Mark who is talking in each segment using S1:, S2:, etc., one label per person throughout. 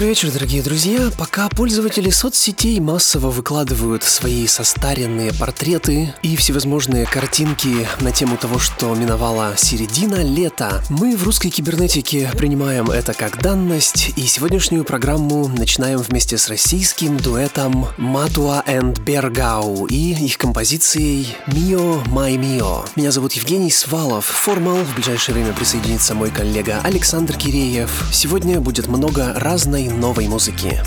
S1: Добрый вечер, дорогие друзья. Пока пользователи соцсетей массово выкладывают свои состаренные портреты и всевозможные картинки на тему того, что миновала середина лета, мы в русской кибернетике принимаем это как данность и сегодняшнюю программу начинаем вместе с российским дуэтом Матуа and Бергау и их композицией «Мио, май мио». Меня зовут Евгений Свалов. Формал. В ближайшее время присоединится мой коллега Александр Киреев. Сегодня будет много разной новой музыки.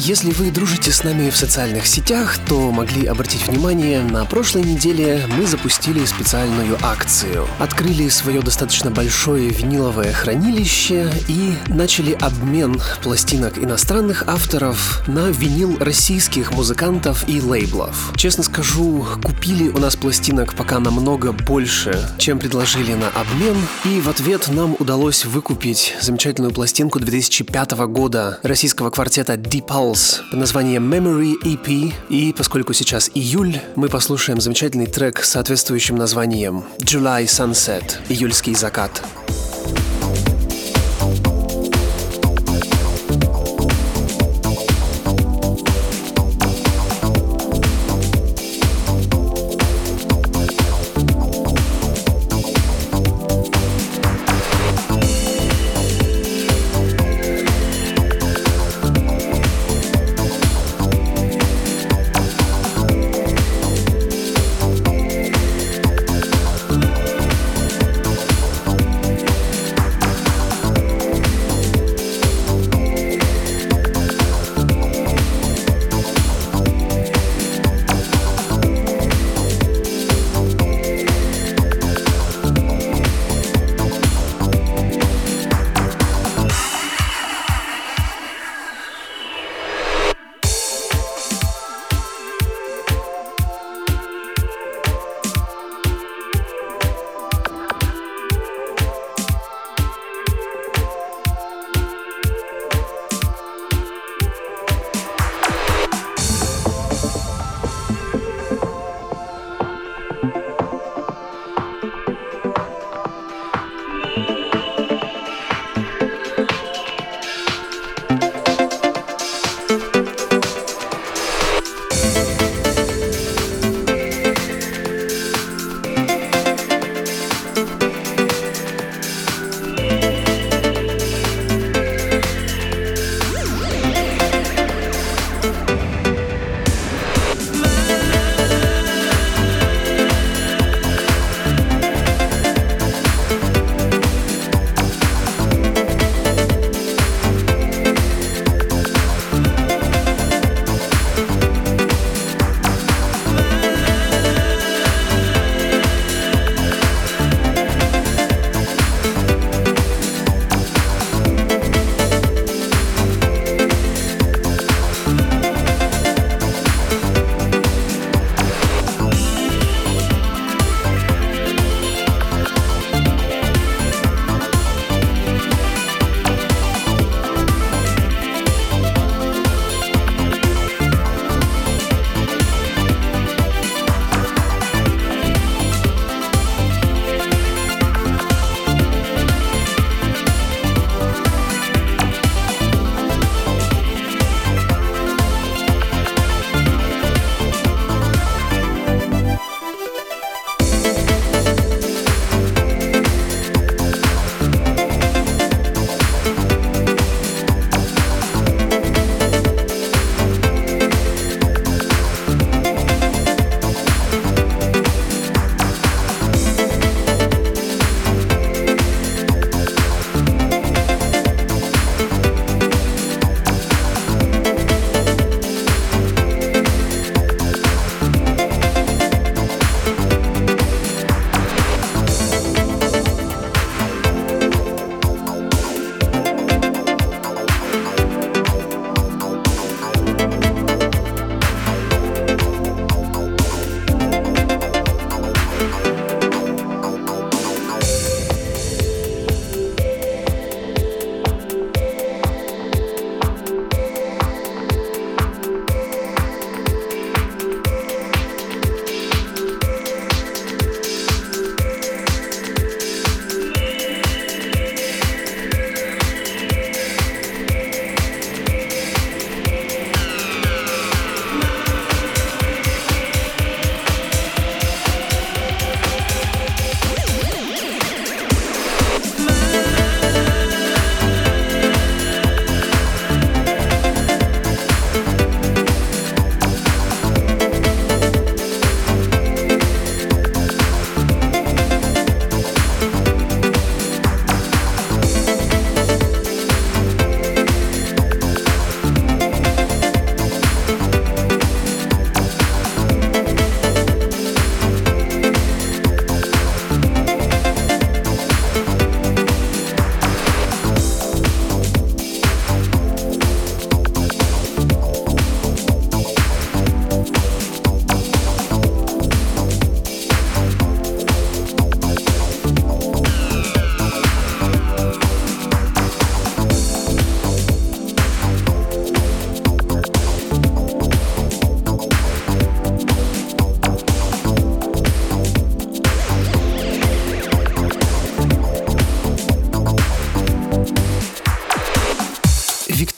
S1: Если вы дружите с нами в социальных сетях, то могли обратить внимание, на прошлой неделе мы запустили специальную акцию. Открыли свое достаточно большое виниловое хранилище и начали обмен пластинок иностранных авторов на винил российских музыкантов и лейблов. Честно скажу, купили у нас пластинок пока намного больше, чем предложили на обмен, и в ответ нам удалось выкупить замечательную пластинку 2005 года российского квартета Deep Pulse под названием Memory EP, и поскольку сейчас июль, мы послушаем замечательный трек с соответствующим названием July Sunset, июльский закат.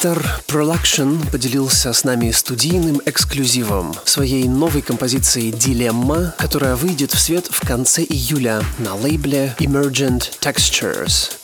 S1: Nectar Production поделился с нами студийным эксклюзивом своей новой композицией «Дилемма», которая выйдет в свет в конце июля на лейбле Emergent Textures.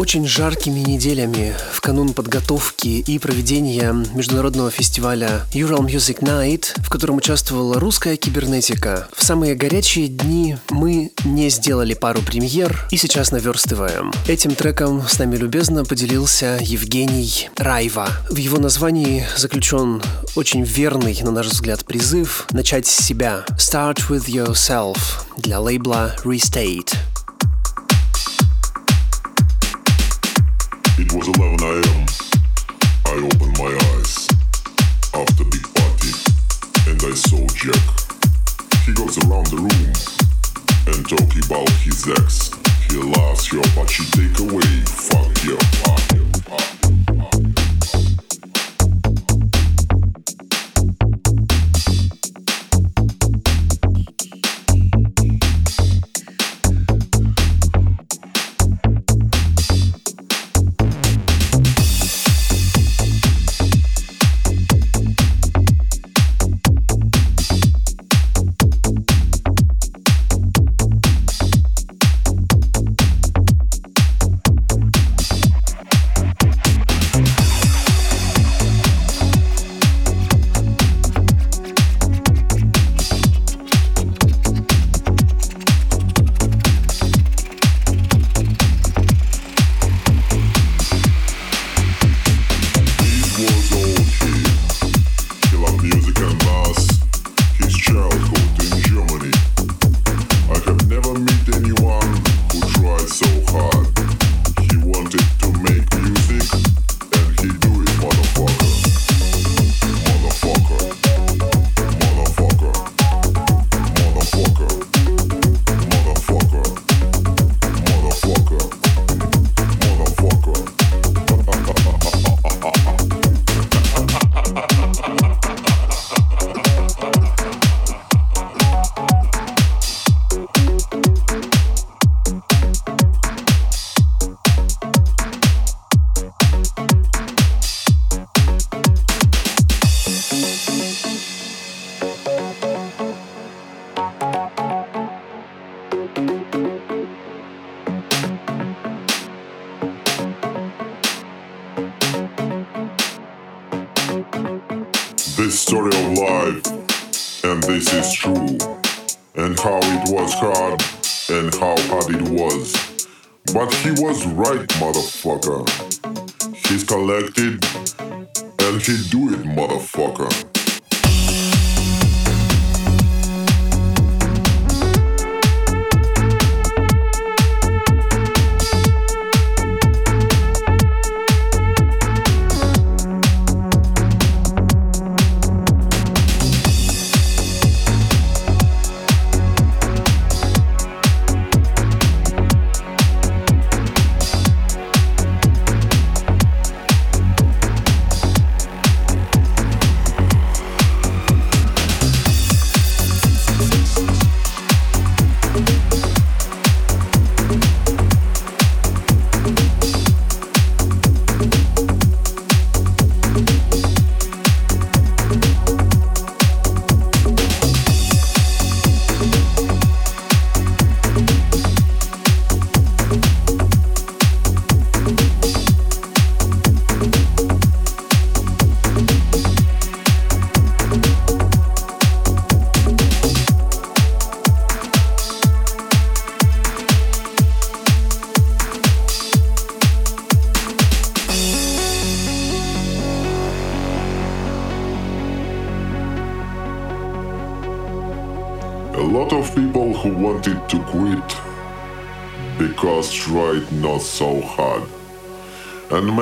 S1: Очень жаркими неделями в канун подготовки и проведения международного фестиваля Ural Music Night, в котором участвовала русская кибернетика, в самые горячие дни мы не сделали пару премьер и сейчас наверстываем. Этим треком с нами любезно поделился Евгений Райва. В его названии заключен очень верный, на наш взгляд, призыв начать с себя. Start with yourself для лейбла Restate.
S2: It was 11 a.m. I opened my eyes after big party and I saw Jack. He goes around the room and talking about his ex. He laughs, yo, but you take away, fuck your.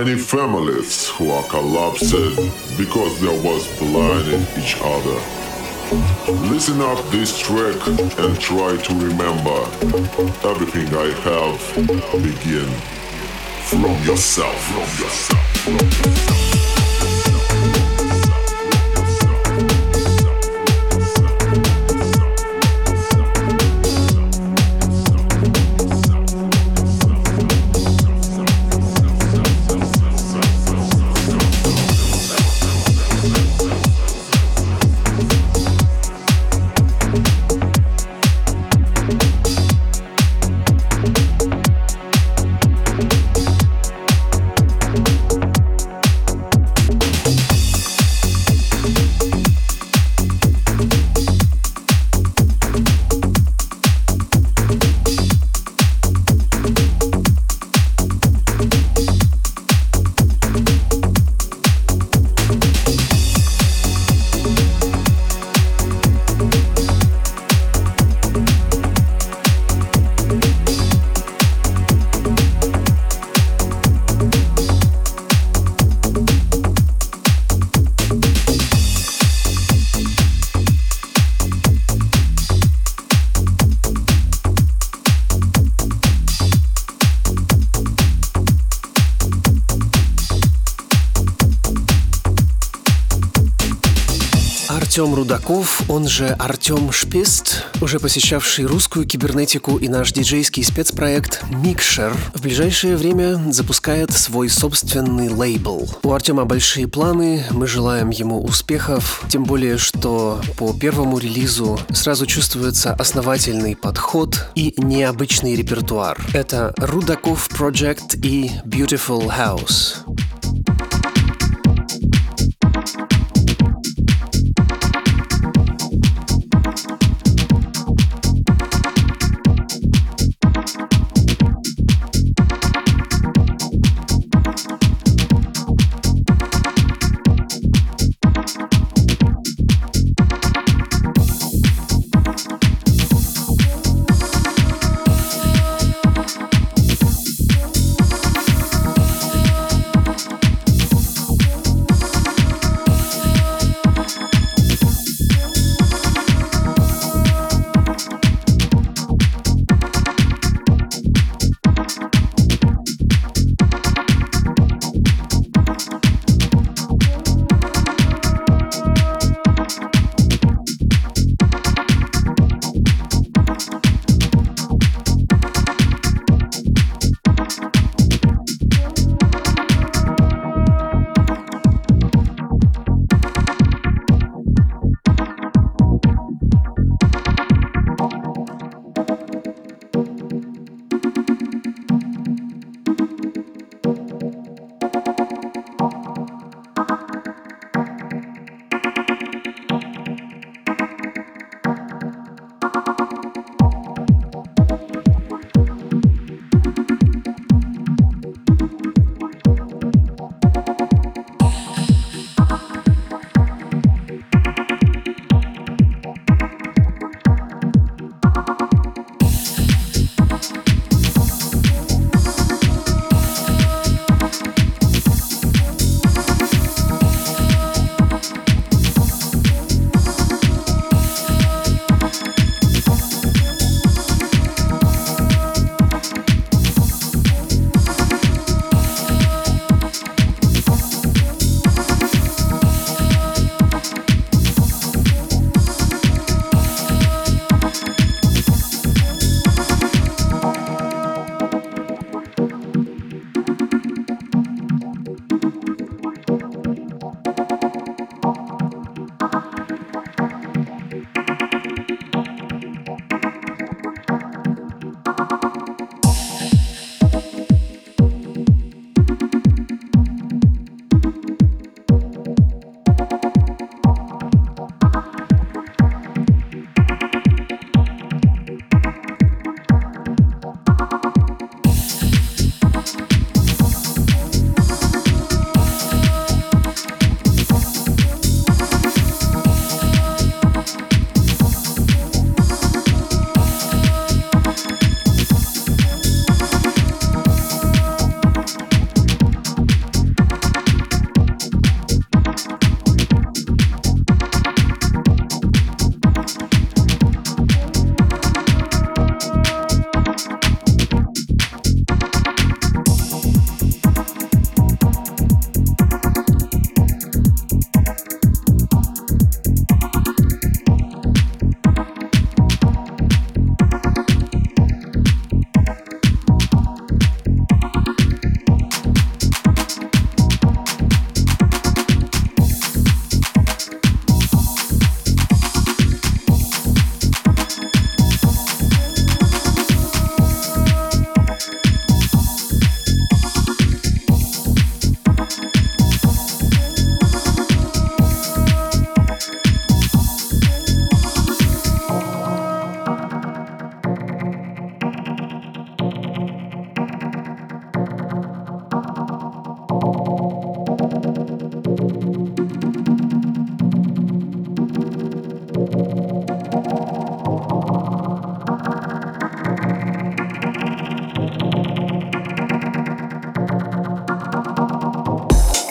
S2: Many families who are collapsed because there was blood in each other. Listen up this track and try to remember everything I have begin from yourself. From yourself. From yourself.
S1: Артем Рудаков, он же Артем Шпист, уже посещавший русскую кибернетику и наш диджейский спецпроект Микшер, в ближайшее время запускает свой собственный лейбл. У Артема большие планы, мы желаем ему успехов, тем более, что по первому релизу сразу чувствуется основательный подход и необычный репертуар. Это Рудаков Project и Beautiful House.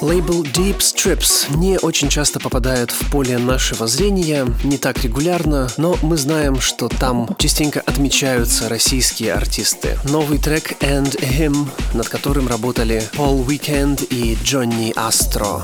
S1: Лейбл Deep Strips не очень часто попадает в поле нашего зрения, не так регулярно, но мы знаем, что там частенько отмечаются российские артисты. Новый трек And Him, над которым работали Paul Weekend и Джонни Астро.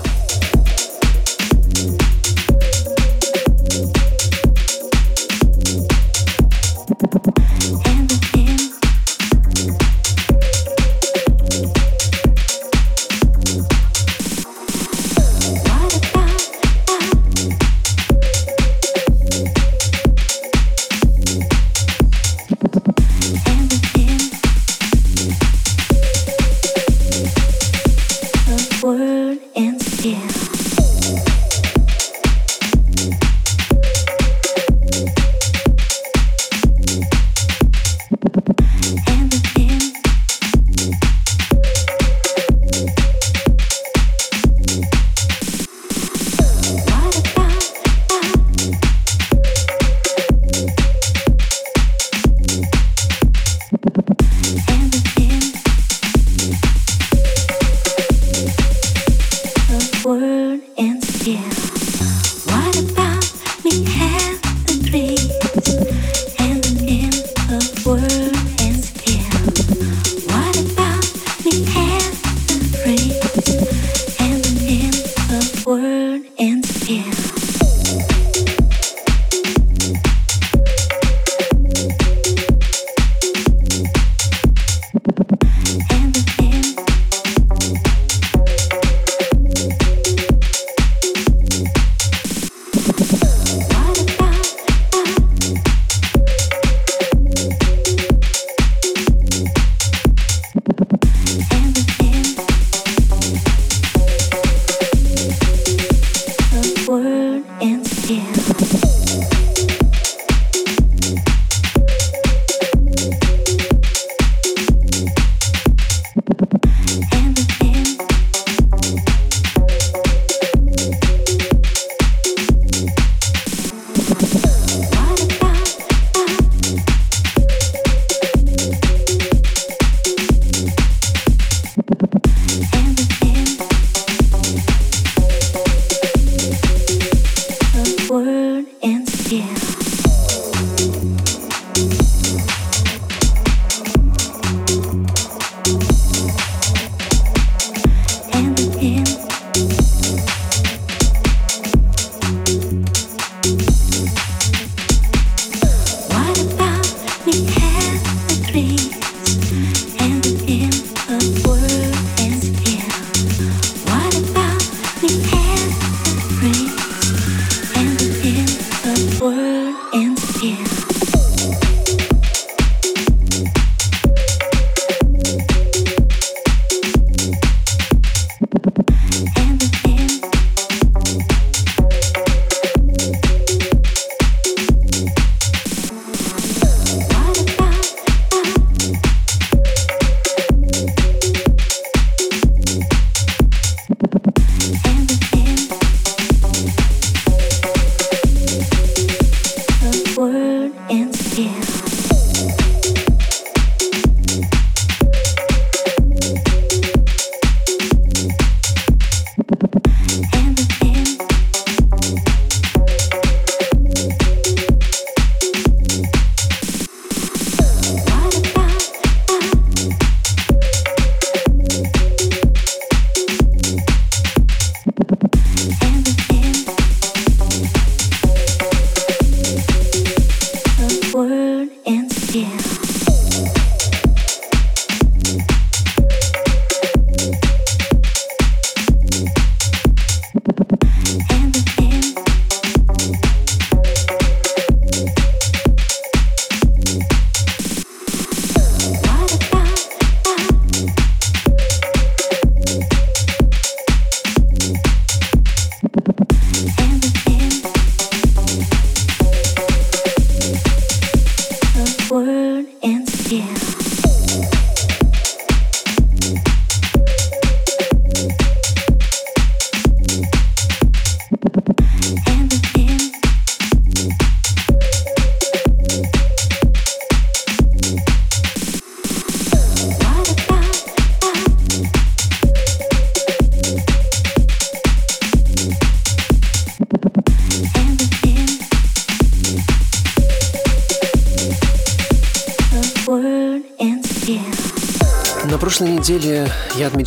S1: Неделе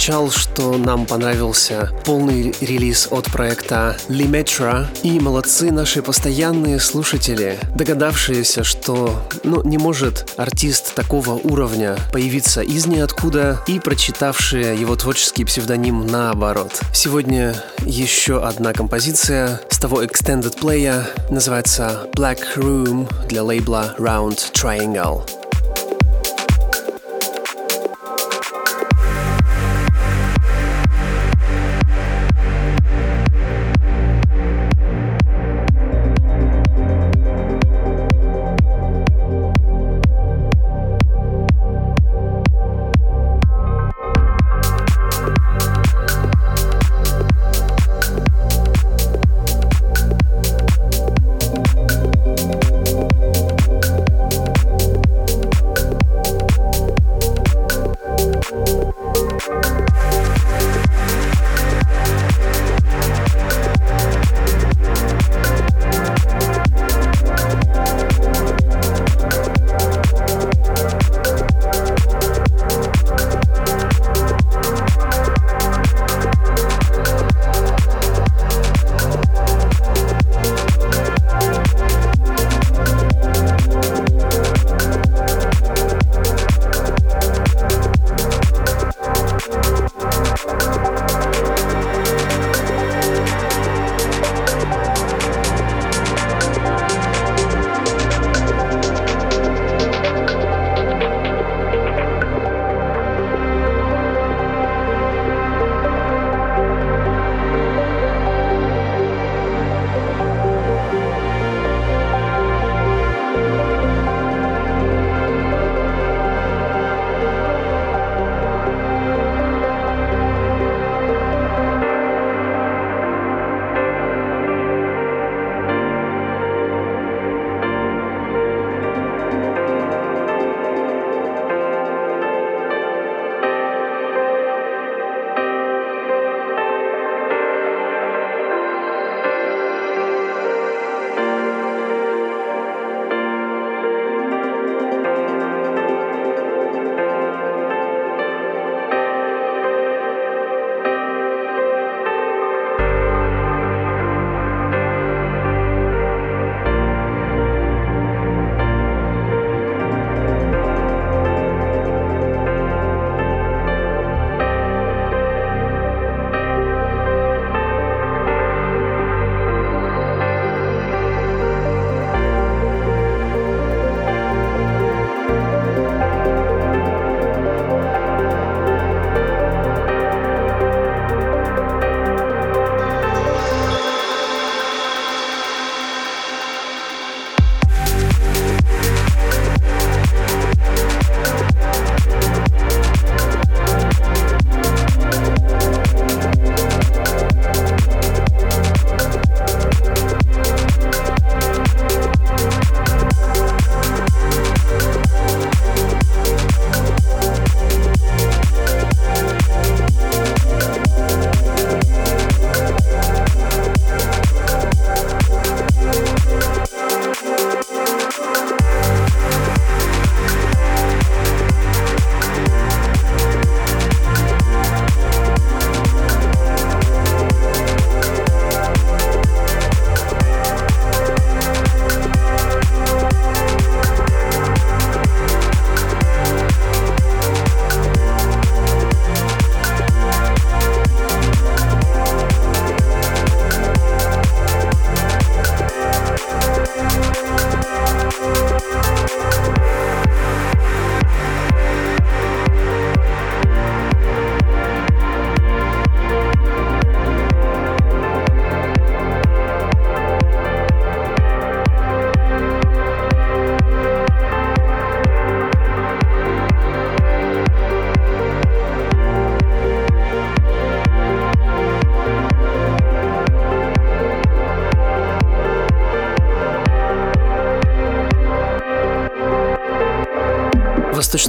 S1: отмечал, что нам понравился полный релиз от проекта Limetra, и молодцы наши постоянные слушатели, догадавшиеся, что ну, не может артист такого уровня появиться из ниоткуда и прочитавшие его творческий псевдоним наоборот. Сегодня еще одна композиция с того extended play называется Black Room для лейбла Round Triangle.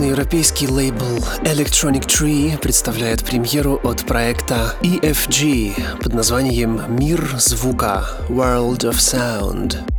S1: Восточноевропейский лейбл Electronic Tree представляет премьеру от проекта EFG под названием «Мир звука» World of Sound.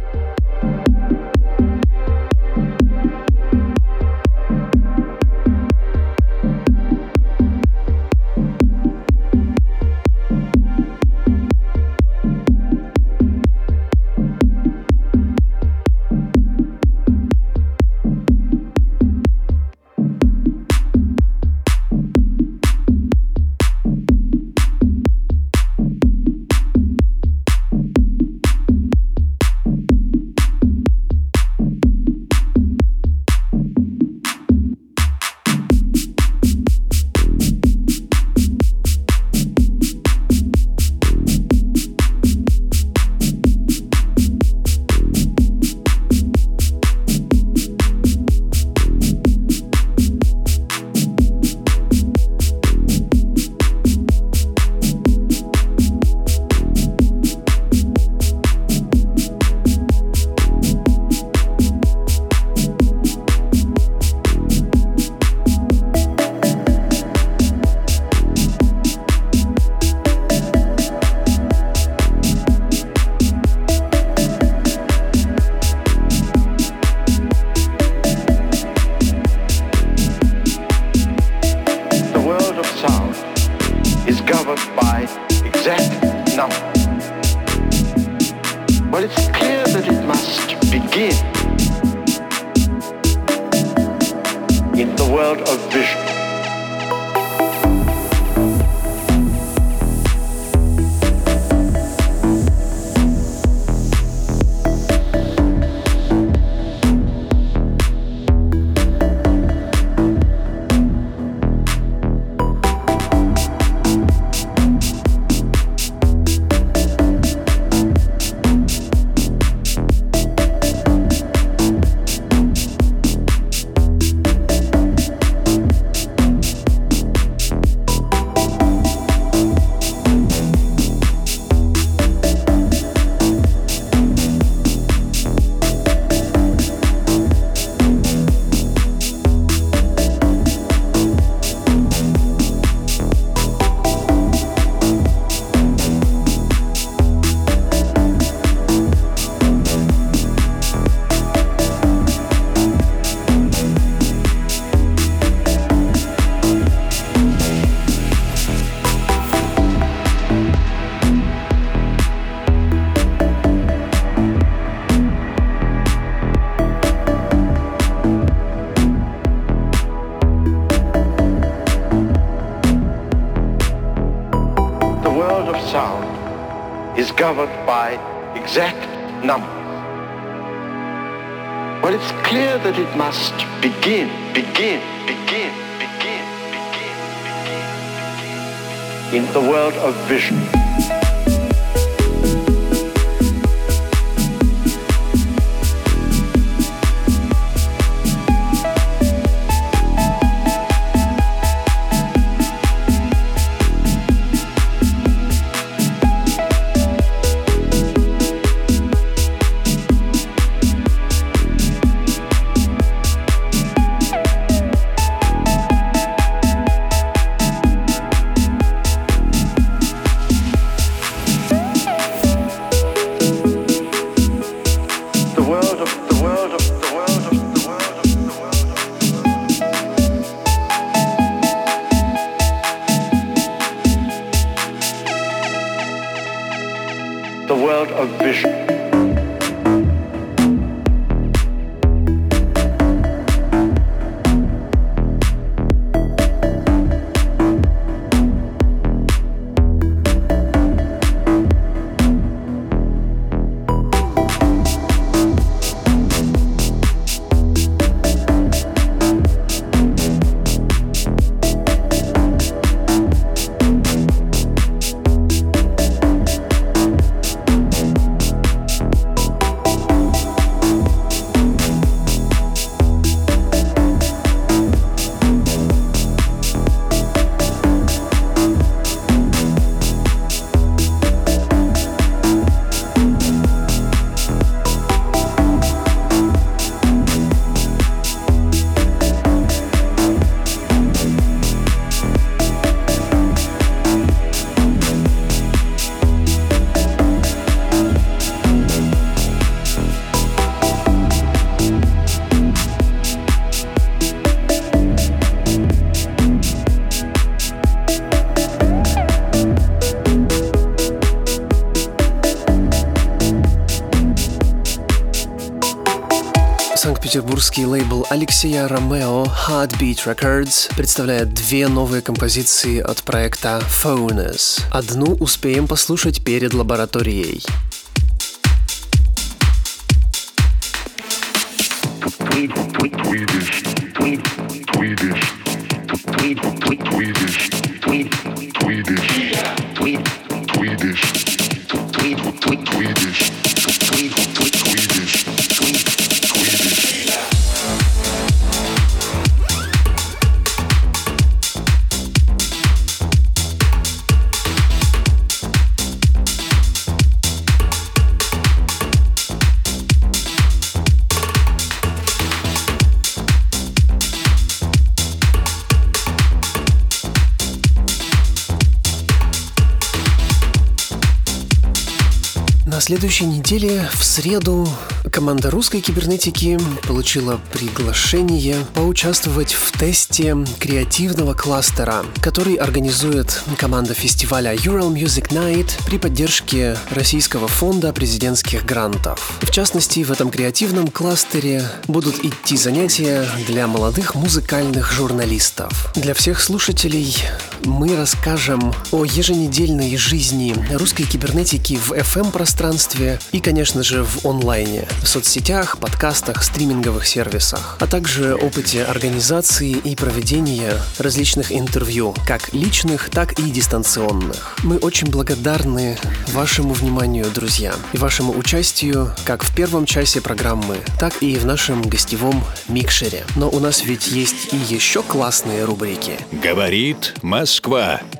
S3: sound is governed by exact numbers. But it's clear that it must begin, begin, begin, begin, begin, begin, begin, begin in the world of vision.
S1: Санкт-петербургский лейбл Алексея Ромео Heartbeat Records представляет две новые композиции от проекта Phonus. Одну успеем послушать перед лабораторией. Следующей неделе, в среду, команда русской кибернетики получила приглашение поучаствовать в тесте креативного кластера, который организует команда фестиваля Ural Music Night при поддержке Российского фонда президентских грантов. В частности, в этом креативном кластере будут идти занятия для молодых музыкальных журналистов. Для всех слушателей мы расскажем о еженедельной жизни русской кибернетики в FM-пространстве и, конечно же, в онлайне, в соцсетях, подкастах, стриминговых сервисах, а также опыте организации и проведения различных интервью, как личных, так и дистанционных. Мы очень благодарны вашему вниманию, друзья, и вашему участию как в первом часе программы, так и в нашем гостевом микшере. Но у нас ведь есть и еще классные рубрики.
S4: Говорит Москва.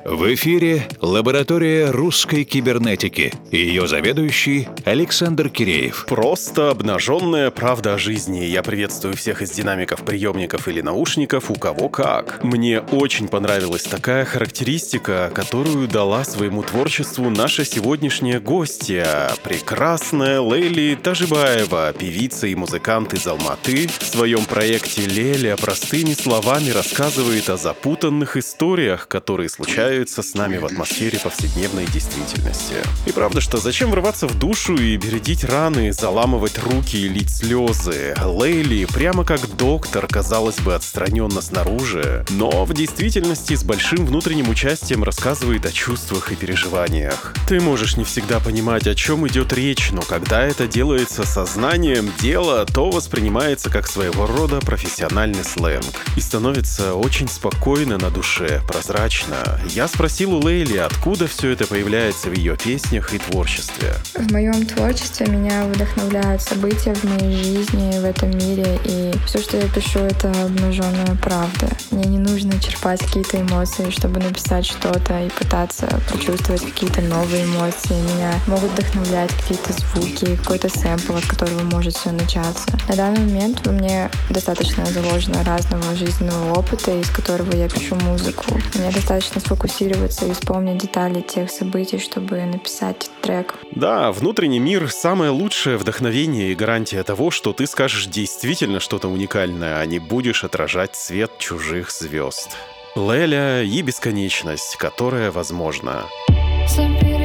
S4: В эфире лаборатория русской кибернетики. Ее заведующий Александр Киреев.
S5: Просто обнаженная правда о жизни. Я приветствую всех из динамиков, приемников или наушников, у кого как. Мне очень понравилась такая характеристика, которую дала своему творчеству наша сегодняшняя гостья. Прекрасная Лейли Тажибаева, певица и музыкант из Алматы. В своем проекте «Леля» простыми словами рассказывает о запутанных историях, случаются с нами в атмосфере повседневной действительности. И правда, что зачем врываться в душу и бередить раны, заламывать руки и лить слезы? Лейли прямо как доктор, казалось бы, отстраненно снаружи, но в действительности с большим внутренним участием рассказывает о чувствах и переживаниях. Ты можешь не всегда понимать, о чем идет речь, но когда это делается сознанием дела, то воспринимается как своего рода профессиональный сленг. И становится очень спокойно на душе, прозрачно. Я спросил у Лейли, откуда все это появляется в ее песнях и творчестве.
S6: В моем творчестве меня вдохновляют события в моей жизни, в этом мире, и все, что я пишу, это обнаженная правда. Мне не нужно черпать какие-то эмоции, чтобы написать что-то и пытаться почувствовать какие-то новые эмоции. Меня могут вдохновлять какие-то звуки, какой-то сэмпл, от которого может все начаться. На данный момент у меня достаточно заложено разного жизненного опыта, из которого я пишу музыку. Мне достаточно сфокусироваться и вспомнить детали тех событий, чтобы написать трек.
S5: Да, внутренний мир — самое лучшее вдохновение и гарантия того, что ты скажешь действительно что-то уникальное, а не будешь отражать свет чужих звезд. Леля и бесконечность, которая возможна.
S6: Забери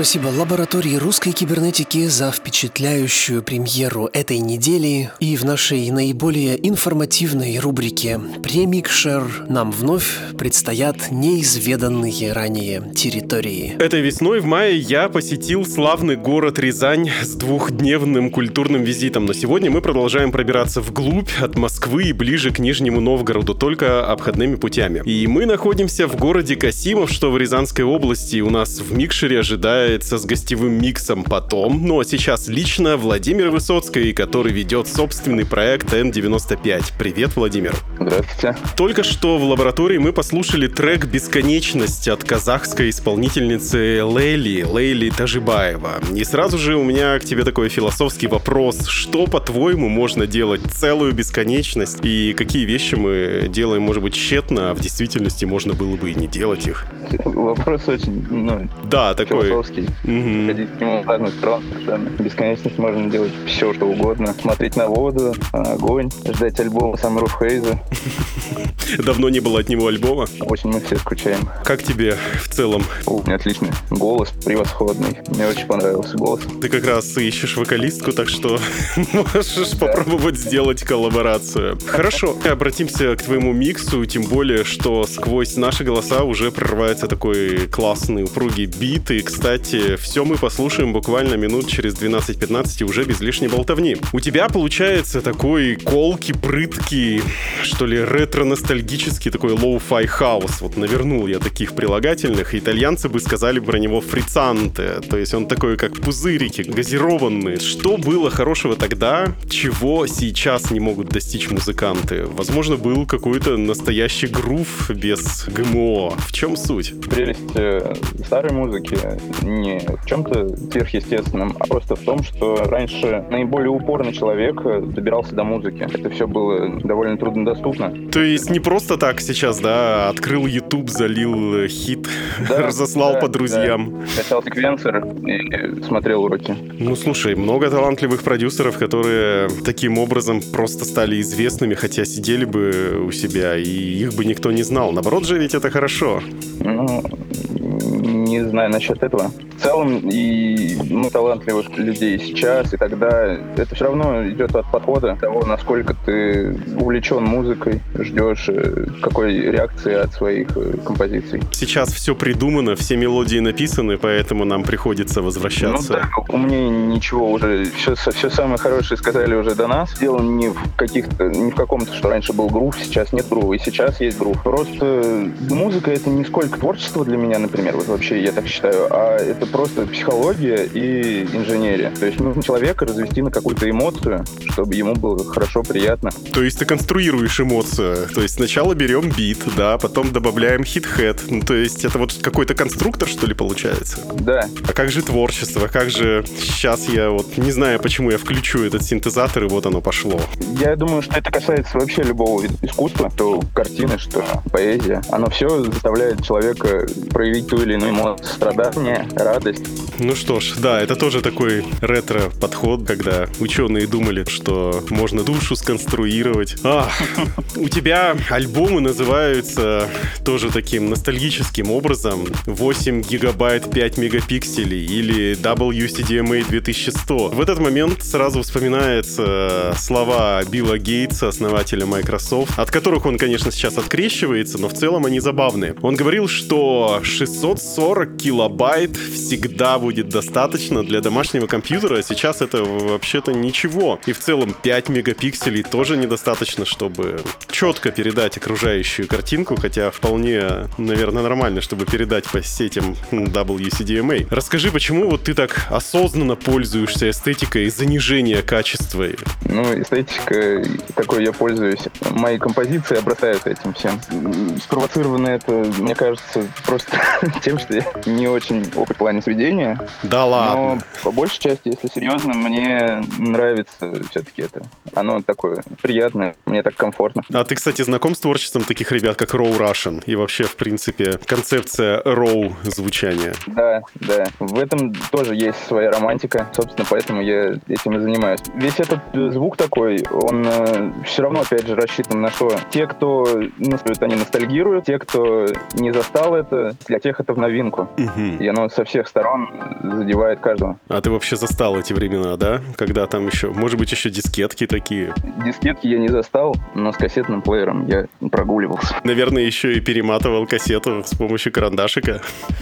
S1: Спасибо лаборатории русской кибернетики за впечатляющую премьеру этой недели. И в нашей наиболее информативной рубрике «Премикшер» нам вновь предстоят неизведанные ранее территории.
S5: Этой весной в мае я посетил славный город Рязань с двухдневным культурным визитом, но сегодня мы продолжаем пробираться вглубь от Москвы и ближе к Нижнему Новгороду, только обходными путями. И мы находимся в городе Касимов, что в Рязанской области. У нас в микшере ожидается с гостевым миксом потом, ну а сейчас лично Владимир Высоцкий, который ведет собственный проект N95. Привет, Владимир.
S7: Здравствуйте.
S5: Только что в лаборатории мы послушали трек «Бесконечность» от казахской исполнительницы Лейли, Лейли Тажибаева. И сразу же у меня к тебе такой философский вопрос. Что, по-твоему, можно делать целую бесконечность? И какие вещи мы делаем, может быть, тщетно, а в действительности можно было бы и не делать их?
S7: Вопрос очень, ну,
S5: Да, такой...
S7: философский.
S5: Мгм.
S7: Ходить к нему в разных сторон совершенно. Бесконечность можно делать все, что угодно. Смотреть на воду, на огонь, ждать альбома of Haze.
S5: Давно не было от него альбома.
S7: Очень мы все скучаем.
S5: Как тебе в целом?
S7: У меня отличный голос, превосходный. Мне очень понравился голос.
S5: Ты как раз ищешь вокалистку, так что можешь попробовать сделать коллаборацию. Хорошо, обратимся к твоему миксу, тем более, что сквозь наши голоса уже прорывается такой классный, упругий бит. И, кстати, все мы послушаем буквально минут через 12-15 и уже без лишней болтовни. У тебя получается такой колкий, прыткий, что ли, ретро-ностальгический такой lo-fi house. Вот навернул я таких прилагательных. Итальянцы бы сказали про него frizzante. То есть он такой, как пузырики, газированный. Что было хорошего тогда, чего сейчас не могут достичь музыканты? Возможно, был какой-то настоящий грув без ГМО. В чем суть?
S7: Прелесть э, старой музыки не в чем-то сверхъестественном, а просто в том, что раньше наиболее упорный человек э, добирался до музыки. Это все было довольно труднодоступно.
S5: То есть не просто так сейчас, да, открыл YouTube, залил э, хит,
S7: Да,
S5: разослал
S7: да,
S5: по друзьям.
S7: да. Качал секвенсор и смотрел уроки.
S5: Ну, слушай, много талантливых продюсеров, которые таким образом просто стали известными, хотя сидели бы у себя, и их бы никто не знал. Наоборот же, ведь это хорошо.
S7: Ну, не знаю насчет этого. в целом и мы талантливых людей сейчас, и тогда это все равно идет от подхода того, насколько ты увлечен музыкой, ждешь э, какой реакции от своих э, композиций.
S5: Сейчас все придумано, все мелодии написаны, поэтому нам приходится возвращаться.
S7: Ну, да, у меня ничего уже, все, все самое хорошее сказали уже до нас. Дело не в каких-то, не в каком-то, что раньше был грув, сейчас нет грува, и сейчас есть грув. Просто музыка это не сколько творчество для меня, например, вот вообще я так считаю, а это просто психология и инженерия. То есть нужно человека развести на какую-то эмоцию, чтобы ему было хорошо, приятно.
S5: То есть ты конструируешь эмоцию. То есть сначала берем бит, да, потом добавляем хит-хед. Ну, то есть это вот какой-то конструктор, что ли, получается?
S7: Да.
S5: А как же творчество? Как же сейчас я вот не знаю, почему я включу этот синтезатор, и вот оно пошло.
S7: Я думаю, что это касается вообще любого искусства, то картины, что поэзия. Оно все заставляет человека проявить ту или иную эмоцию, страдание, радость.
S5: Ну что ж, да, это тоже такой ретро-подход, когда ученые думали, что можно душу сконструировать. А, у тебя альбомы называются тоже таким ностальгическим образом 8 гигабайт 5 мегапикселей или WCDMA 2100. В этот момент сразу вспоминаются слова Билла Гейтса, основателя Microsoft, от которых он, конечно, сейчас открещивается, но в целом они забавные. Он говорил, что 640 килобайт всегда будет достаточно для домашнего компьютера, а сейчас это вообще-то ничего. И в целом 5 мегапикселей тоже недостаточно, чтобы четко передать окружающую картинку, хотя вполне, наверное, нормально, чтобы передать по сетям WCDMA. Расскажи, почему вот ты так осознанно пользуешься эстетикой занижения качества?
S7: Ну, эстетика, какой я пользуюсь, мои композиции обрастают этим всем. Спровоцировано это, мне кажется, просто тем, я не очень опыт в плане сведения.
S5: Да ладно.
S7: Но по большей части, если серьезно, мне нравится все-таки это. Оно такое приятное, мне так комфортно.
S5: А ты, кстати, знаком с творчеством таких ребят, как Row Russian? И вообще, в принципе, концепция Row звучания?
S7: Да, да. В этом тоже есть своя романтика. Собственно, поэтому я этим и занимаюсь. Весь этот звук такой, он э, все равно, опять же, рассчитан на что? Те, кто, ну, они ностальгируют, те, кто не застал это, для тех это в новинку.
S5: Угу.
S7: И оно со всех сторон задевает каждого.
S5: А ты вообще застал эти времена, да? Когда там еще, может быть, еще дискетки такие?
S7: Дискетки я не застал, но с кассетным плеером я прогуливался.
S5: Наверное, еще и перематывал кассету с помощью карандашика.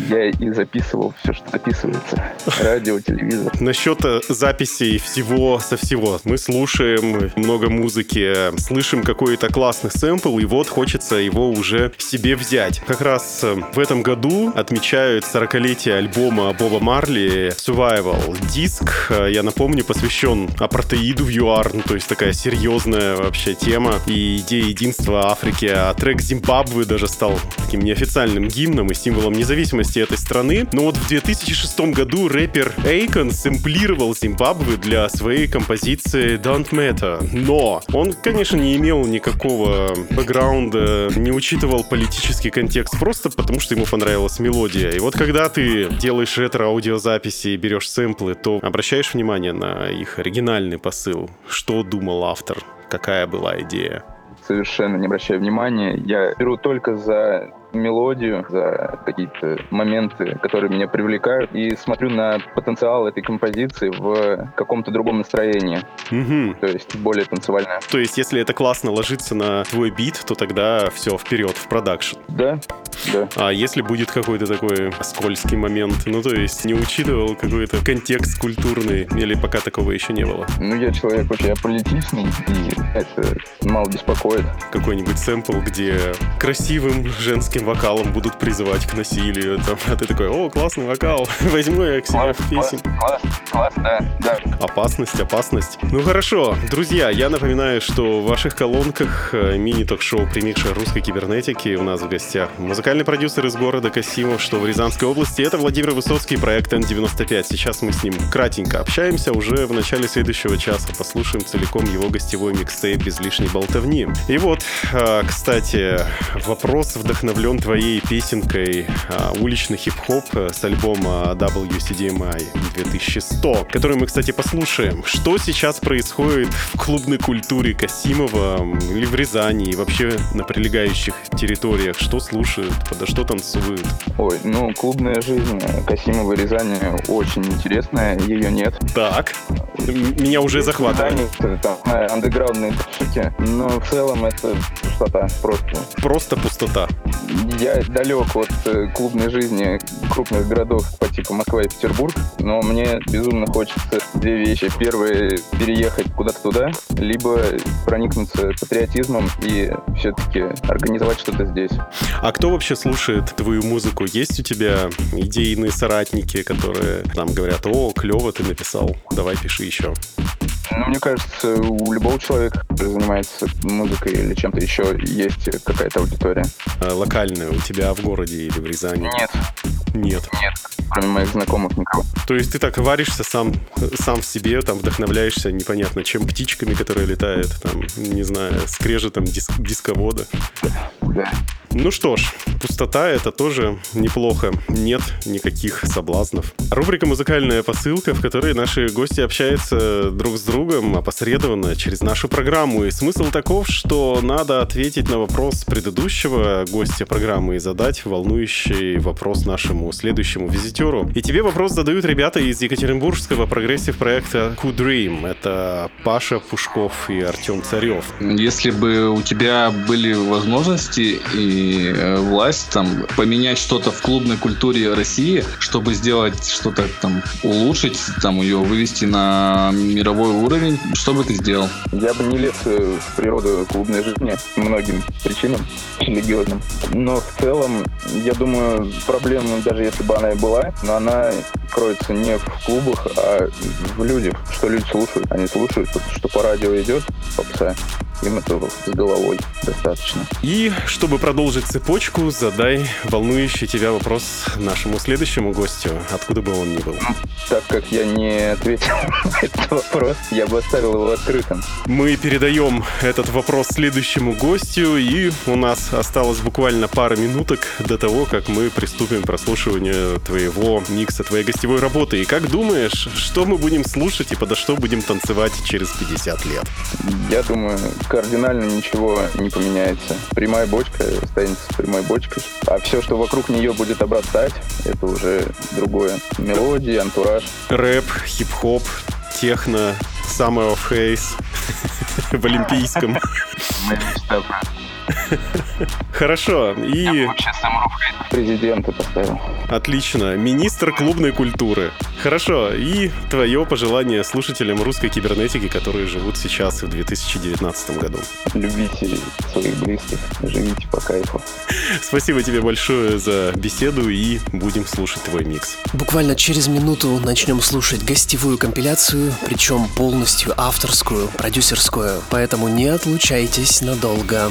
S7: Я и записывал все, что записывается. Радио, телевизор.
S5: Насчет э, записей всего со всего. Мы слушаем много музыки, слышим какой-то классный сэмпл, и вот хочется его уже себе взять. Как раз э, в этом году отмечают 40-летие альбома Боба Марли Survival. Диск, я напомню, посвящен апартеиду в ЮАР, ну, то есть такая серьезная вообще тема и идея единства Африки. А трек Зимбабве даже стал таким неофициальным гимном и символом независимости этой страны. Но вот в 2006 году рэпер Эйкон сэмплировал Зимбабве для своей композиции Don't Matter. Но он, конечно, не имел никакого бэкграунда, не учитывал политический контекст, просто потому что ему понравилась мелодия. И вот когда ты делаешь ретро-аудиозаписи и берешь сэмплы, то обращаешь внимание на их оригинальный посыл. Что думал автор? Какая была идея?
S7: Совершенно не обращаю внимания. Я беру только за мелодию, за какие-то моменты, которые меня привлекают, и смотрю на потенциал этой композиции в каком-то другом настроении.
S5: Угу.
S7: То есть более танцевальное.
S5: То есть, если это классно ложится на твой бит, то тогда все, вперед, в продакшн.
S7: Да, да.
S5: А если будет какой-то такой скользкий момент, ну то есть не учитывал какой-то контекст культурный, или пока такого еще не было?
S7: Ну я человек очень аполитичный, и это мало беспокоит.
S5: Какой-нибудь сэмпл, где красивым женским вокалом будут призывать к насилию, там, а ты такой, о, классный вокал, возьму я к себе
S7: Класс,
S5: в песен.
S7: класс, класс, да, да.
S5: Опасность, опасность. Ну хорошо, друзья, я напоминаю, что в ваших колонках э, мини-ток-шоу «Примикша русской кибернетики» у нас в гостях музыкальный продюсер из города Касимов, что в Рязанской области. Это Владимир Высоцкий, проект N95. Сейчас мы с ним кратенько общаемся. Уже в начале следующего часа послушаем целиком его гостевой микстейп без лишней болтовни. И вот, э, кстати, вопрос вдохновлен твоей песенкой э, «Уличный хип-хоп» с альбома WCDMI 2100, который мы, кстати, послушаем. Что сейчас происходит в клубной культуре Касимова или в Рязани и вообще на прилегающих территориях? Что слушают? Подо что танцуют?
S7: Ой, ну, клубная жизнь Касимова Рязани очень интересная, ее нет.
S5: Так, меня уже захватывает.
S7: Там андеграундные трюки, но в целом это пустота просто.
S5: Просто пустота.
S7: Я далек от э, клубной жизни крупных городов по типу Москва и Петербург, но мне безумно хочется две вещи. Первое — переехать куда-то туда, либо проникнуться патриотизмом и все-таки организовать что-то здесь.
S5: А кто вообще слушает твою музыку? Есть у тебя идейные соратники, которые там говорят, о, клево ты написал, давай пиши еще?
S7: Ну, мне кажется, у любого человека, который занимается музыкой или чем-то еще, есть какая-то аудитория.
S5: А локальная у тебя в городе или в Рязани?
S7: Нет.
S5: Нет.
S7: Нет, кроме моих знакомых никого.
S5: То есть ты так варишься сам, сам в себе, там вдохновляешься непонятно чем, птичками, которые летают, там, не знаю, скрежетом диск, дисковода.
S7: Да.
S5: Ну что ж, пустота — это тоже неплохо. Нет никаких соблазнов. Рубрика «Музыкальная посылка», в которой наши гости общаются друг с другом опосредованно через нашу программу. И смысл таков, что надо ответить на вопрос предыдущего гостя программы и задать волнующий вопрос нашему следующему визитеру. И тебе вопрос задают ребята из екатеринбургского прогрессив-проекта Q Dream. Это Паша Пушков и Артем Царев.
S8: Если бы у тебя были возможности и Э, власть там поменять что-то в клубной культуре России, чтобы сделать что-то там улучшить, там ее вывести на мировой уровень, что бы ты сделал?
S7: Я бы не лез э, в природу клубной жизни многим причинам религиозным. Но в целом, я думаю, проблема, даже если бы она и была, но она кроется не в клубах, а в людях, что люди слушают. Они слушают, что по радио идет попса, им этого с головой достаточно.
S5: И чтобы продолжить цепочку, задай волнующий тебя вопрос нашему следующему гостю, откуда бы он ни был.
S7: Так как я не ответил на этот вопрос, я бы оставил его открытым.
S5: Мы передаем этот вопрос следующему гостю, и у нас осталось буквально пара минуток до того, как мы приступим к прослушиванию твоего микса, твоей гостевой работы. И как думаешь, что мы будем слушать и подо что будем танцевать через 50 лет?
S7: Я думаю, кардинально ничего не поменяется. Прямая бочка останется прямой бочкой, а все, что вокруг нее будет обрастать, это уже другое. Мелодии, антураж.
S5: Рэп, хип-хоп, техно, самого фейс в олимпийском. Хорошо. И...
S7: Я президента поставил.
S5: Отлично. Министр клубной культуры. Хорошо. И твое пожелание слушателям русской кибернетики, которые живут сейчас в 2019 году.
S7: Любите своих близких, живите по кайфу.
S5: Спасибо тебе большое за беседу и будем слушать твой микс.
S1: Буквально через минуту начнем слушать гостевую компиляцию, причем полностью авторскую, продюсерскую, поэтому не отлучайтесь надолго.